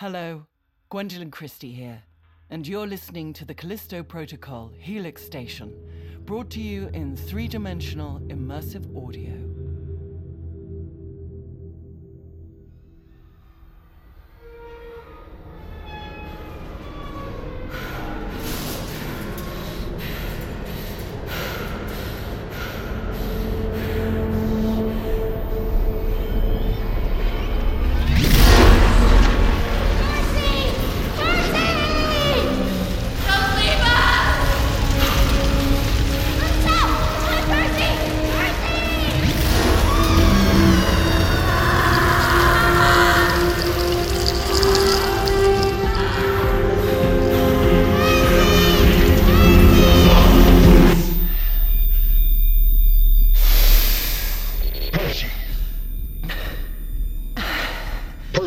Hello, Gwendoline Christie here, and you're listening to the Callisto Protocol Helix Station, brought to you in three dimensional immersive audio.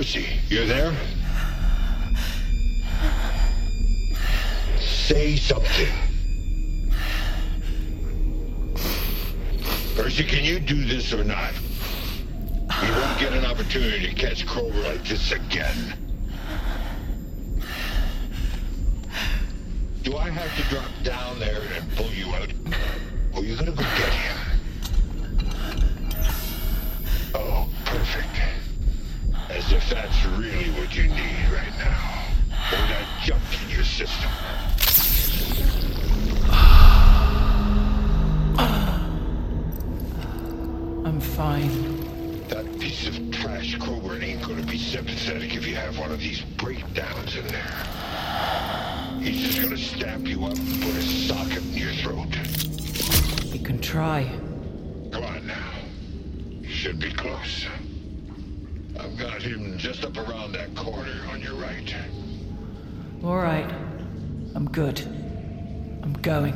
Percy, you're there? Say something. Percy, can you do this or not? We won't get an opportunity to catch Krober like this again. Do I have to drop down there and pull you out? Or are you gonna go get him? If that's really what you need right now. Or that junk in your system. I'm fine. That piece of trash Krober ain't gonna be sympathetic if you have one of these breakdowns in there. He's just gonna stamp you up and put a socket in your throat. You can try. Come on now. You should be close. Him just up around that corner on your right. All right. I'm good. I'm going.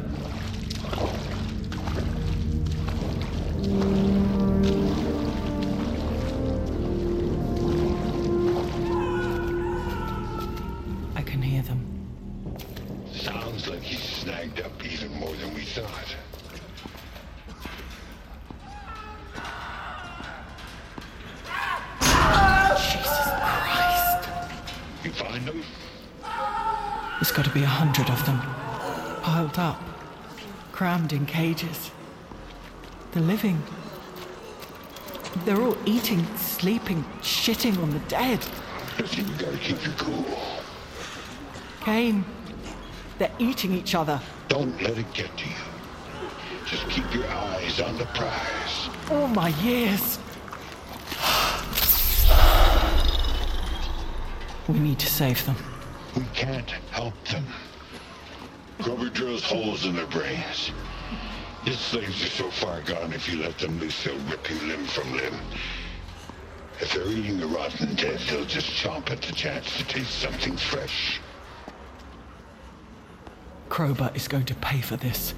Piled up. Crammed in cages. They're living. They're all eating, sleeping, shitting on the dead. You gotta keep your cool. Kane. They're eating each other. Don't let it get to you. Just keep your eyes on the prize. All my years. We need to save them. We can't help them. Krober drills holes in their brains. His slaves are so far gone, if you let them loose, they'll rip you limb from limb. If they're eating the rotten dead, they'll just chomp at the chance to taste something fresh. Krober is going to pay for this.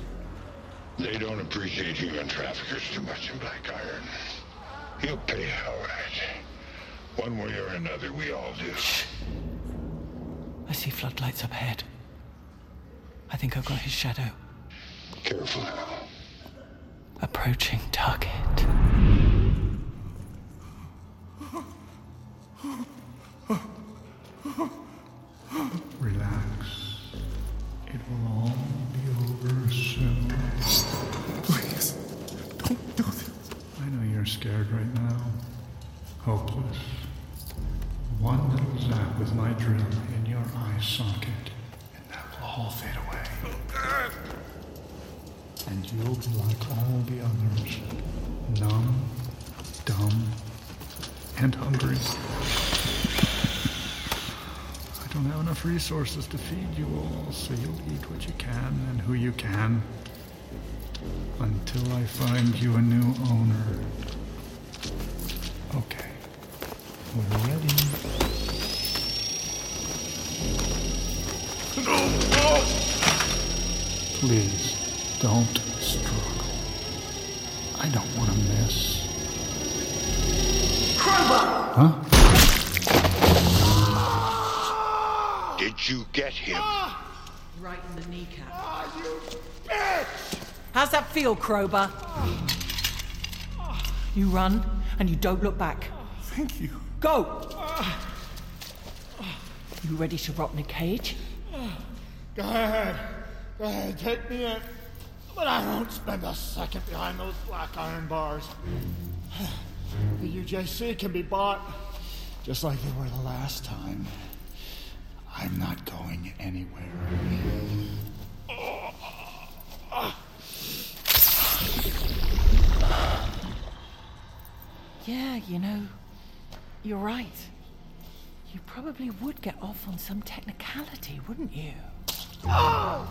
They don't appreciate human traffickers too much in Black Iron. He'll pay all right. One way or another, we all do. I see floodlights up ahead. I think I've got his shadow. Careful now. Approaching target. Relax. It will all be over soon. Please, don't do this. I know you're scared right now. Hopeless. One little zap with my drill in your eye socket, and that will all fade away. And you'll be like all the others. Numb, dumb, and hungry. I don't have enough resources to feed you all, so you'll eat what you can and who you can. Until I find you a new owner. Please, don't struggle. I don't want to miss. Krober! Huh? Did you get him? Right in the kneecap. Oh, you bitch! How's that feel, Krober? You run and you don't look back. Thank you. Go! You ready to rot in a cage? Go ahead. Ahead, take me in. But I won't spend a second behind those black iron bars. The UJC can be bought just like they were the last time. I'm not going anywhere. Yeah, you know, you're right. You probably would get off on some technicality, wouldn't you?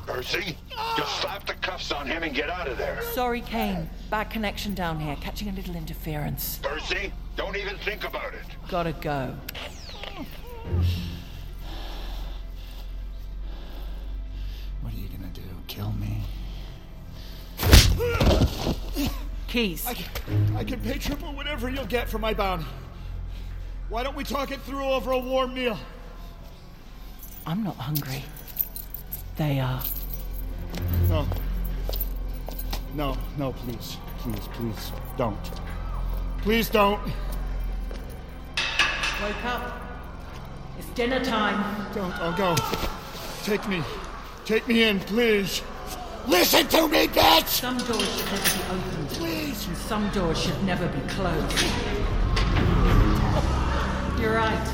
Percy, just slap the cuffs on him and get out of there. Sorry, Kane. Bad connection down here, catching a little interference. Percy, don't even think about it. Gotta go. What are you gonna do? Kill me? Keys. I can, I can pay triple whatever you'll get for my bounty. Why don't we talk it through over a warm meal? I'm not hungry. They are. No. No, no, please. Please, please, don't. Please don't. Wake up. It's dinner time. Don't. I'll go. Take me. Take me in, please. Listen to me, bitch! Some doors should never be opened. Please! And some doors should never be closed. You're right.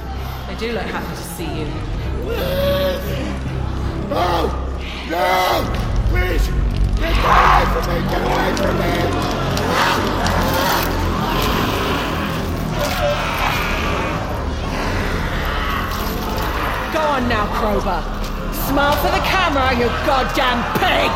I do look happy to see you. No! No! Please! Get away from me! Get away from me! Go on now, Krober. Smile for the camera, you goddamn pig!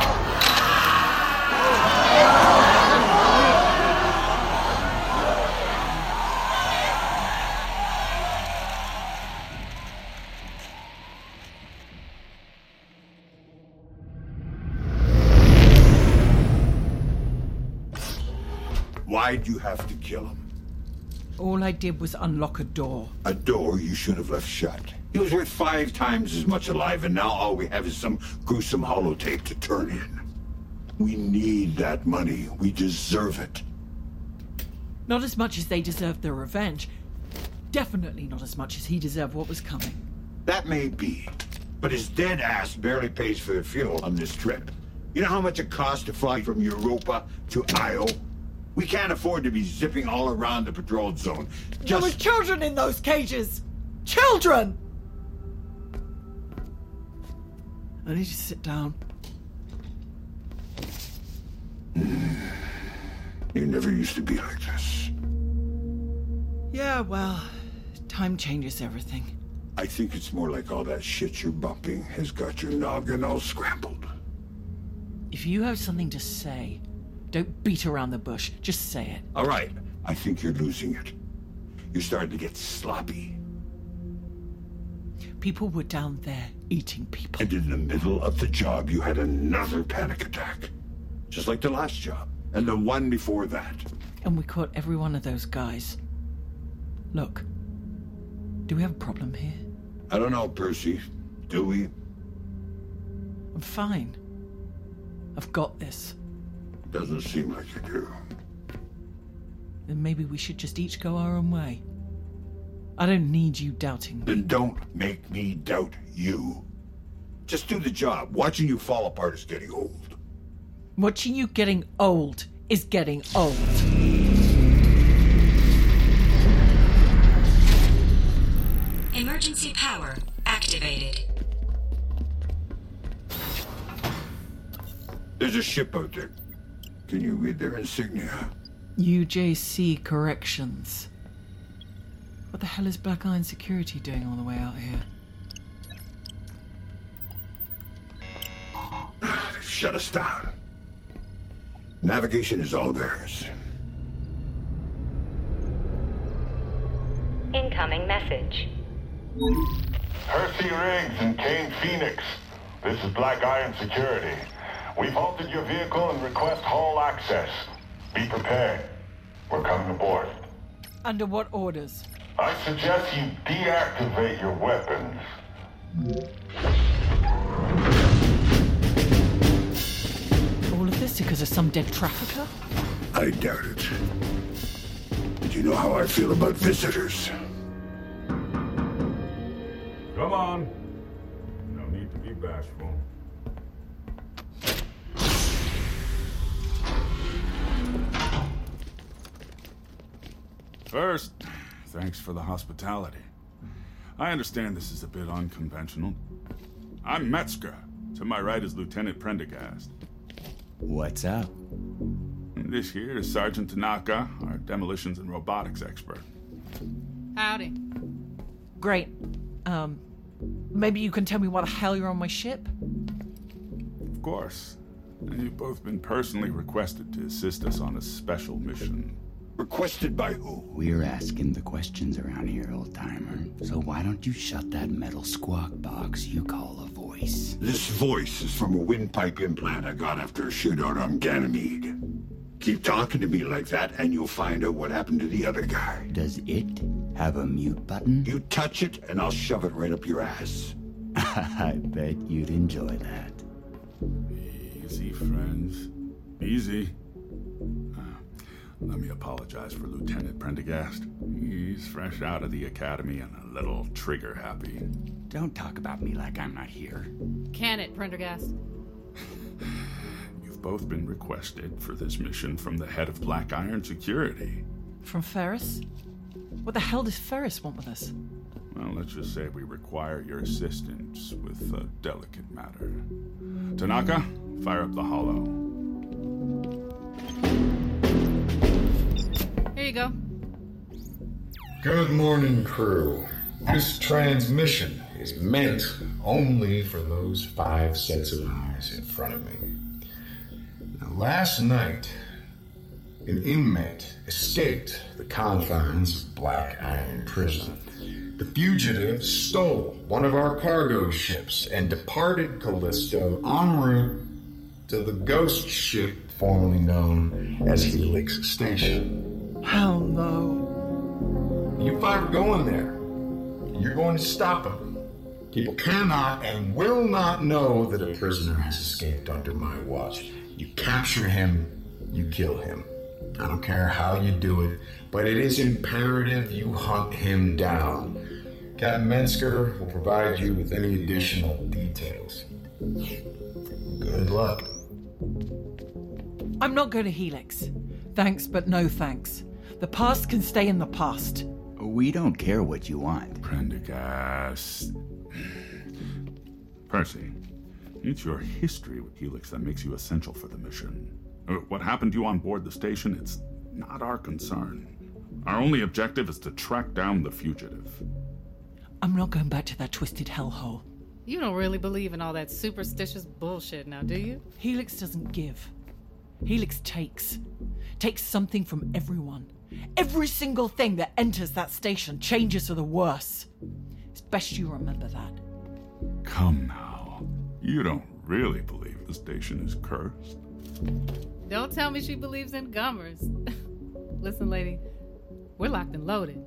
Why'd you have to kill him? All I did was unlock a door. A door you should have left shut. He was worth five times as much alive, and now all we have is some gruesome holotape to turn in. We need that money. We deserve it. Not as much as they deserved their revenge. Definitely not as much as he deserved what was coming. That may be, but his dead ass barely pays for the fuel on this trip. You know how much it costs to fly from Europa to Io? We can't afford to be zipping all around the patrolled zone. There were children in those cages! Children! I need you to sit down. you never used to be like this. Yeah, well, time changes everything. I think it's more like all that shit you're bumping has got your noggin all scrambled. If you have something to say, don't beat around the bush. Just say it. All right, I think you're losing it. You're starting to get sloppy. People were down there eating people. And in the middle of the job, you had another panic attack. Just like the last job, and the one before that. And we caught every one of those guys. Look, do we have a problem here? I don't know, Percy. Do we? I'm fine. I've got this. Doesn't seem like you do. Then maybe we should just each go our own way. I don't need you doubting me. Then don't make me doubt you. Just do the job. Watching you fall apart is getting old. Watching you getting old is getting old. Emergency power activated. There's a ship out there. Can you read their insignia? UJC Corrections. What the hell is Black Iron Security doing all the way out here? They've shut us down. Navigation is all theirs. Incoming message. Percy Riggs and Kane Phoenix. This is Black Iron Security. We've halted your vehicle and request hall access. Be prepared. We're coming aboard. Under what orders? I suggest you deactivate your weapons. All of this because of some dead trafficker? I doubt it. But you know how I feel about visitors. First, thanks for the hospitality. I understand this is a bit unconventional. I'm Metzger. To my right is Lieutenant Prendergast. What's up? This here is Sergeant Tanaka, our demolitions and robotics expert. Howdy. Great. Um, maybe you can tell me why the hell you're on my ship? Of course. You've both been personally requested to assist us on a special mission. Requested by who? We're asking the questions around here, old timer. So why don't you shut that metal squawk box you call a voice? This voice is from a windpipe implant I got after a shootout on Ganymede. Keep talking to me like that, and you'll find out what happened to the other guy. Does it have a mute button? You touch it, and I'll shove it right up your ass. I bet you'd enjoy that. Easy, friends. Easy. Let me apologize for Lieutenant Prendergast. He's fresh out of the academy and a little trigger happy. Don't talk about me like I'm not here. Can it, Prendergast? You've both been requested for this mission from the head of Black Iron Security. From Ferris? What the hell does Ferris want with us? Well, let's just say we require your assistance with a delicate matter. Tanaka, fire up the holo. Good morning, crew. This transmission is meant only for those five sets of eyes in front of me. Now, last night, an inmate escaped the confines of Black Iron Prison. The fugitive stole one of our cargo ships and departed Callisto en route to the ghost ship formerly known as Helix Station. Hell no. You five are going there. You're going to stop him. People cannot and will not know that a prisoner has escaped under my watch. You capture him, you kill him. I don't care how you do it, but it is imperative you hunt him down. Captain Metzger will provide you with any additional details. Good luck. I'm not going to Helix. Thanks, but no thanks. The past can stay in the past. We don't care what you want. Prendergast. Percy, it's your history with Helix that makes you essential for the mission. Uh, What happened to you on board the station, it's not our concern. Our only objective is to track down the fugitive. I'm not going back to that twisted hellhole. You don't really believe in all that superstitious bullshit now, do you? Helix doesn't give. Helix takes. Takes something from everyone. Every single thing that enters that station changes for the worse. It's best you remember that. Come now. You don't really believe the station is cursed. Don't tell me she believes in gummers. Listen, lady, we're locked and loaded.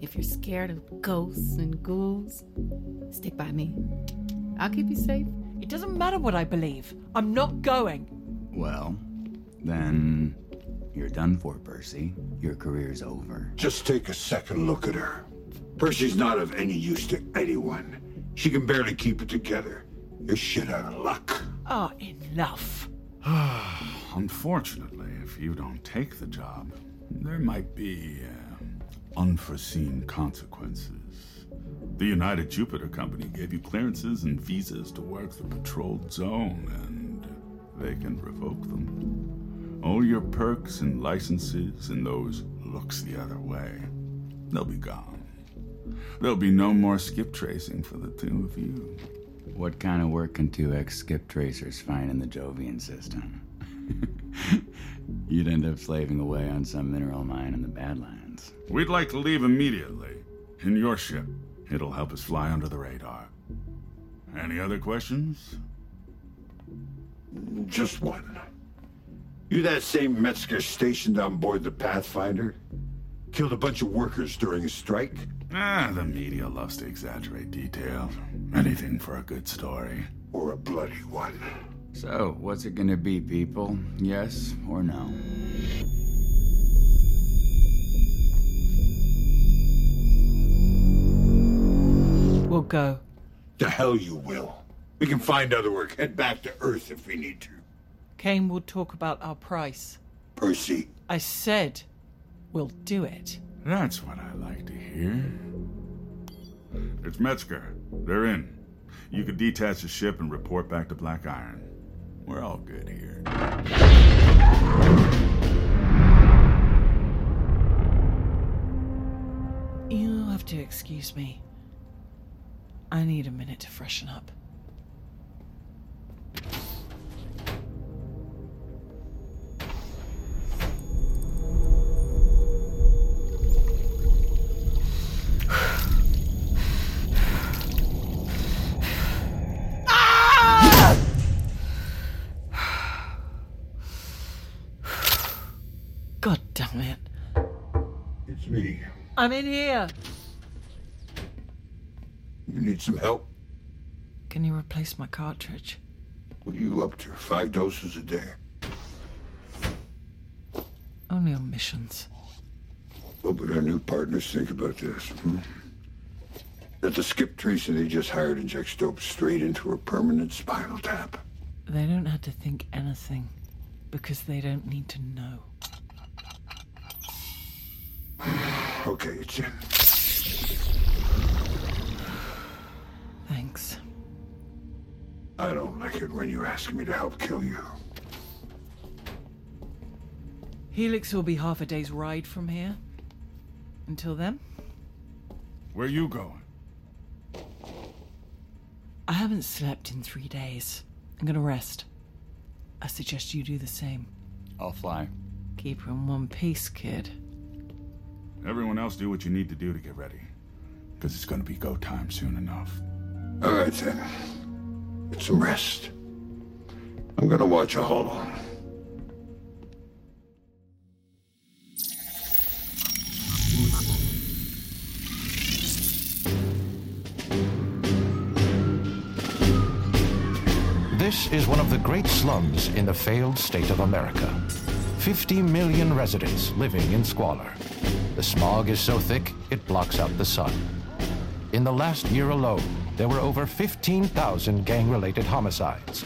If you're scared of ghosts and ghouls, stick by me. I'll keep you safe. It doesn't matter what I believe. I'm not going. Well, then you're done for, Percy. Your career's over. Just take a second look at her. Percy's not of any use to anyone. She can barely keep it together. You're shit out of luck. Ah, enough. Unfortunately, if you don't take the job, there might be uh, unforeseen consequences. The United Jupiter Company gave you clearances and visas to work the patrolled zone, and they can revoke them. All your perks and licenses and those looks the other way, they'll be gone. There'll be no more skip tracing for the two of you. What kind of work can two ex skip tracers find in the Jovian system? You'd end up slaving away on some mineral mine in the Badlands. We'd like to leave immediately. In your ship. It'll help us fly under the radar. Any other questions? Just one. You that same Metzger stationed on board the Pathfinder? Killed a bunch of workers during a strike? Ah, the media loves to exaggerate details. Anything for a good story. Or a bloody one. So, what's it gonna be, people? Yes or no? We'll go. The hell you will. We can find other work. Head back to Earth if we need to. Kane will talk about our price. Percy. I said we'll do it. That's what I like to hear. It's Metzger. They're in. You can detach the ship and report back to Black Iron. We're all good here. You'll have to excuse me. I need a minute to freshen up. I'm in here. You need some help? Can you replace my cartridge? What are you up to? Five doses a day? Only on missions. What would our new partners think about this? Hmm? That the skip tracer they just hired injects dope straight into her permanent spinal tap. They don't have to think anything because they don't need to know. Okay, it's in. Thanks. I don't like it when you ask me to help kill you. Helix will be half a day's ride from here. Until then, Where are you going? I haven't slept in three days. I'm gonna rest. I suggest you do the same. I'll fly. Keep her in one piece, kid. Everyone else do what you need to do to get ready. Because it's going to be go time soon enough. All right, then. Get some rest. I'm gonna watch a holo. This is one of the great slums in the failed state of America. 50 million residents living in squalor. The smog is so thick, it blocks out the sun. In the last year alone, there were over 15,000 gang related homicides.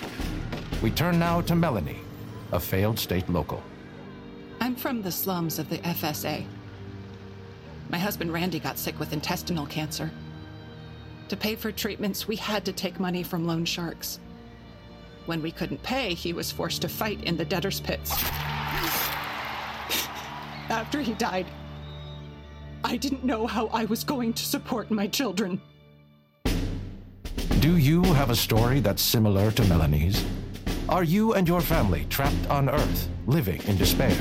We turn now to Melanie, a failed state local. I'm from the slums of the FSA. My husband Randy got sick with intestinal cancer. To pay for treatments, we had to take money from loan sharks. When we couldn't pay, he was forced to fight in the debtor's pits. After he died, I didn't know how I was going to support my children. Do you have a story that's similar to Melanie's? Are you and your family trapped on Earth, living in despair?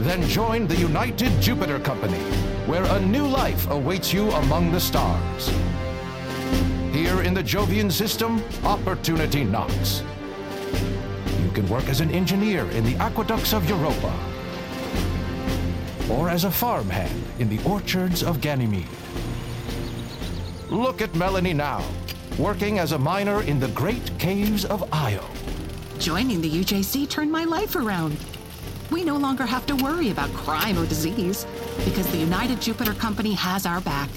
Then join the United Jupiter Company, where a new life awaits you among the stars. Here in the Jovian system, opportunity knocks. You can work as an engineer in the aqueducts of Europa, or as a farmhand in the orchards of Ganymede. Look at Melanie now, working as a miner in the great caves of Io. Joining the UJC turned my life around. We no longer have to worry about crime or disease because the United Jupiter Company has our back.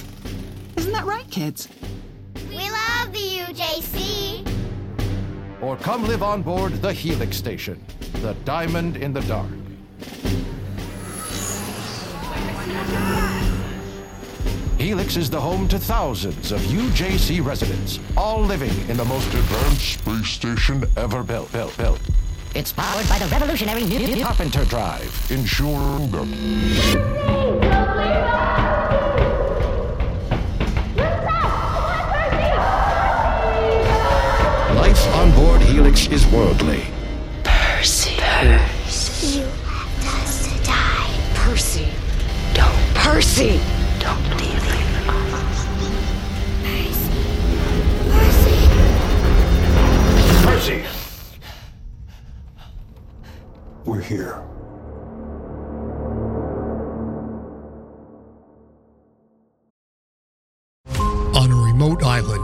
Isn't that right, kids? We love the UJC. Or come live on board the Helix Station, the diamond in the dark. Helix is the home to thousands of UJC residents, all living in the most advanced space station ever built. built, built. It's powered by the revolutionary new Carpenter Drive, ensuring that life on board Helix is worldly. Percy. Percy. You left us to die. Percy. Don't. Percy. Don't leave us. Percy! We're here.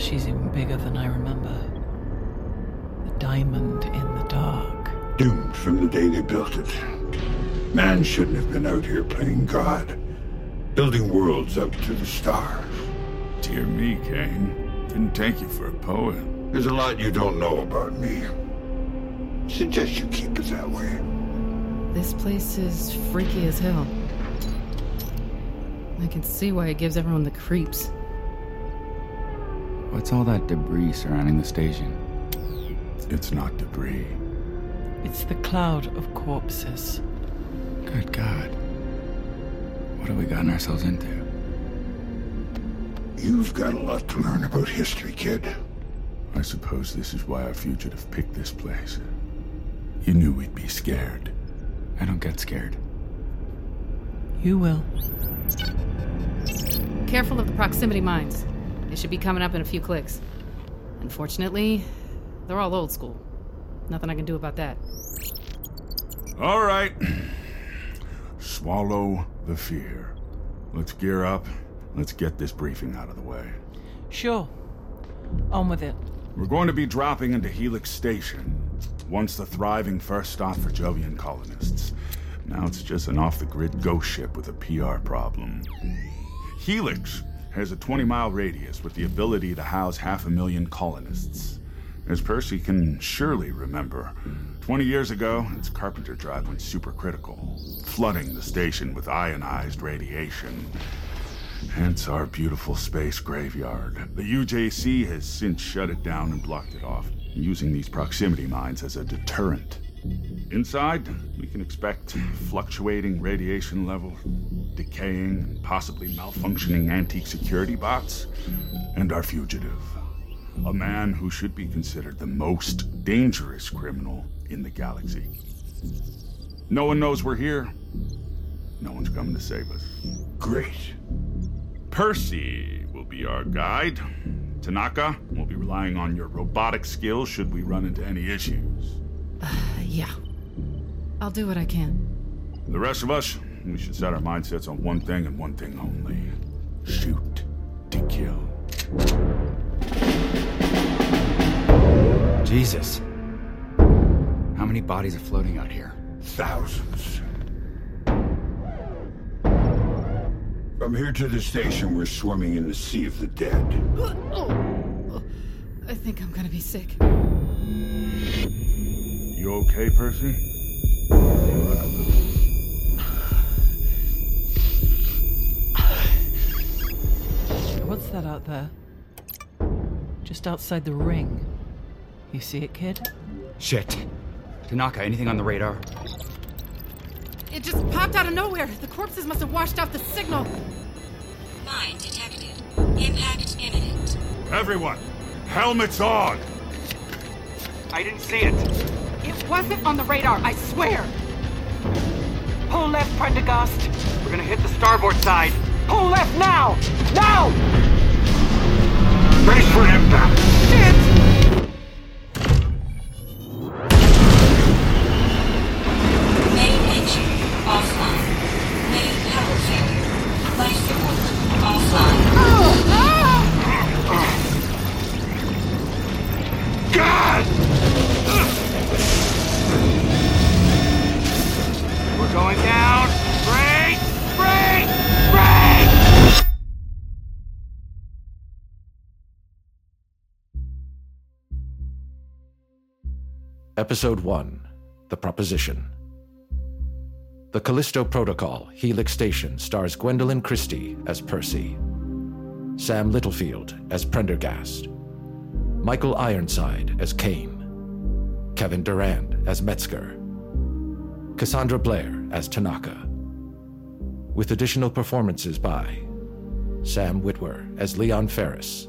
She's even bigger than I remember. The diamond in the dark. Doomed from the day they built it. Man shouldn't have been out here playing God, building worlds up to the stars. Dear me, Kane. Didn't take you for a poet. There's a lot you don't know about me. Suggest you keep it that way. This place is freaky as hell. I can see why it gives everyone the creeps. What's all that debris surrounding the station? It's not debris. It's the cloud of corpses. Good God. What have we gotten ourselves into? You've got a lot to learn about history, kid. I suppose this is why our fugitive picked this place. You knew we'd be scared. I don't get scared. You will. Careful of the proximity mines. They should be coming up in a few clicks. Unfortunately, they're all old school. Nothing I can do about that. All right. Swallow the fear. Let's gear up. Let's get this briefing out of the way. Sure. On with it. We're going to be dropping into Helix Station, once the thriving first stop for Jovian colonists. Now it's just an off the grid ghost ship with a PR problem. Helix has a 20 mile radius with the ability to house half a million colonists. As Percy can surely remember, 20 years ago, its Carpenter Drive went supercritical, flooding the station with ionized radiation. Hence our beautiful space graveyard. The UJC has since shut it down and blocked it off, using these proximity mines as a deterrent. Inside, we can expect fluctuating radiation levels, decaying and possibly malfunctioning antique security bots, and our fugitive. A man who should be considered the most dangerous criminal in the galaxy. No one knows we're here. No one's coming to save us. Great. Percy will be our guide. Tanaka will be relying on your robotic skills should we run into any issues. Yeah. I'll do what I can. The rest of us, we should set our mindsets on one thing and one thing only shoot to kill. Jesus. How many bodies are floating out here? Thousands. From here to the station, we're swimming in the sea of the dead. I think I'm gonna be sick. You okay, Percy? You look a little. What's that out there? Just outside the ring. You see it, kid? Shit. Tanaka, anything on the radar? It just popped out of nowhere. The corpses must have washed out the signal. Mine detected. Impact imminent. Everyone, helmets on! I didn't see it. It wasn't on the radar, I swear. Pull left, Prendergast. We're gonna hit the starboard side. Pull left now! Now! Brace for impact! Episode 1 The Proposition. The Callisto Protocol, Helix Station, stars Gwendoline Christie as Percy, Sam Littlefield as Prendergast, Michael Ironside as Kane, Kevin Durand as Metzger, Cassandra Blair as Tanaka, with additional performances by Sam Witwer as Leon Ferris,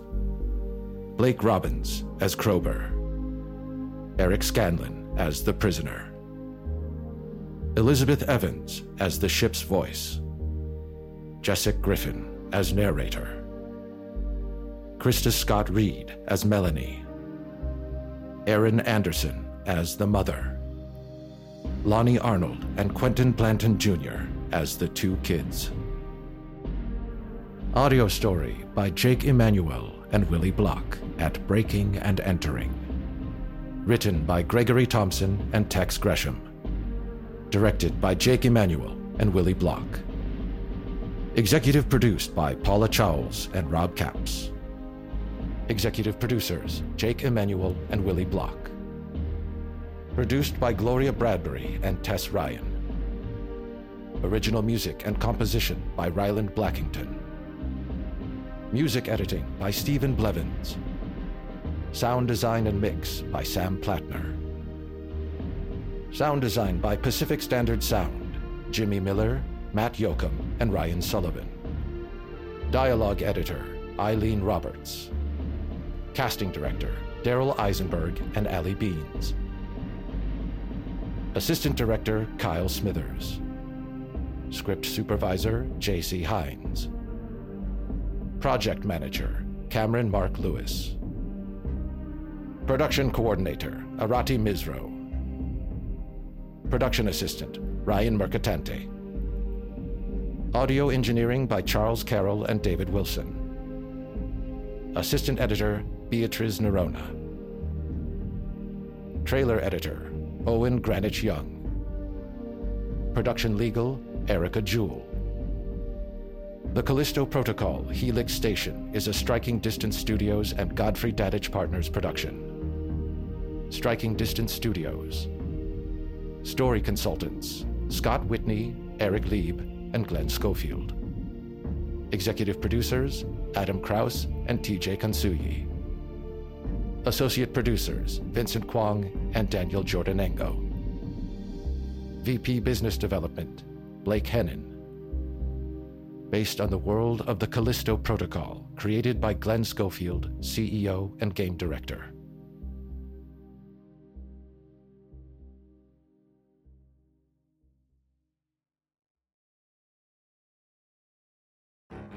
Blake Robbins as Krober, Eric Scanlon as the prisoner, Elizabeth Evans as the ship's voice, Jessica Griffin as narrator, Krista Scott Reed as Melanie, Erin Anderson as the mother, Lonnie Arnold and Quentin Blanton Jr. as the two kids. Audio story by Jake Emanuel and Willie Block at Breaking and Entering. Written by Gregory Thompson and Tex Gresham. Directed by Jake Emanuel and Willie Block. Executive produced by Paula Chowles and Rob Capps. Executive producers Jake Emanuel and Willie Block. Produced by Gloria Bradbury and Tess Ryan. Original music and composition by Ryland Blackington. Music editing by Stephen Blevins. Sound design and mix by Sam Plattner. Sound design by Pacific Standard Sound, Jimmy Miller, Matt Yoakum, and Ryan Sullivan. Dialogue editor, Eileen Roberts. Casting director, Daryl Eisenberg and Ali Beans. Assistant director, Kyle Smithers. Script supervisor, J.C. Hines. Project manager, Cameron Mark Lewis. Production coordinator, Arati Misro. Production assistant, Ryan Mercatante. Audio engineering by Charles Carroll and David Wilson. Assistant editor, Beatriz Nerona. Trailer editor, Owen Greenwich Young. Production legal, Erica Jewell. The Callisto Protocol Helix Station is a Striking Distance Studios and Godfrey Dadich Partners production. Striking Distance Studios. Story consultants Scott Whitney, Eric Lieb, and Glenn Schofield. Executive producers Adam Kraus and TJ Kansuyi. Associate producers Vincent Kwong and Daniel Jordanengo. VP Business Development Blake Hennon. Based on the world of the Callisto Protocol, created by Glenn Schofield, CEO and game director.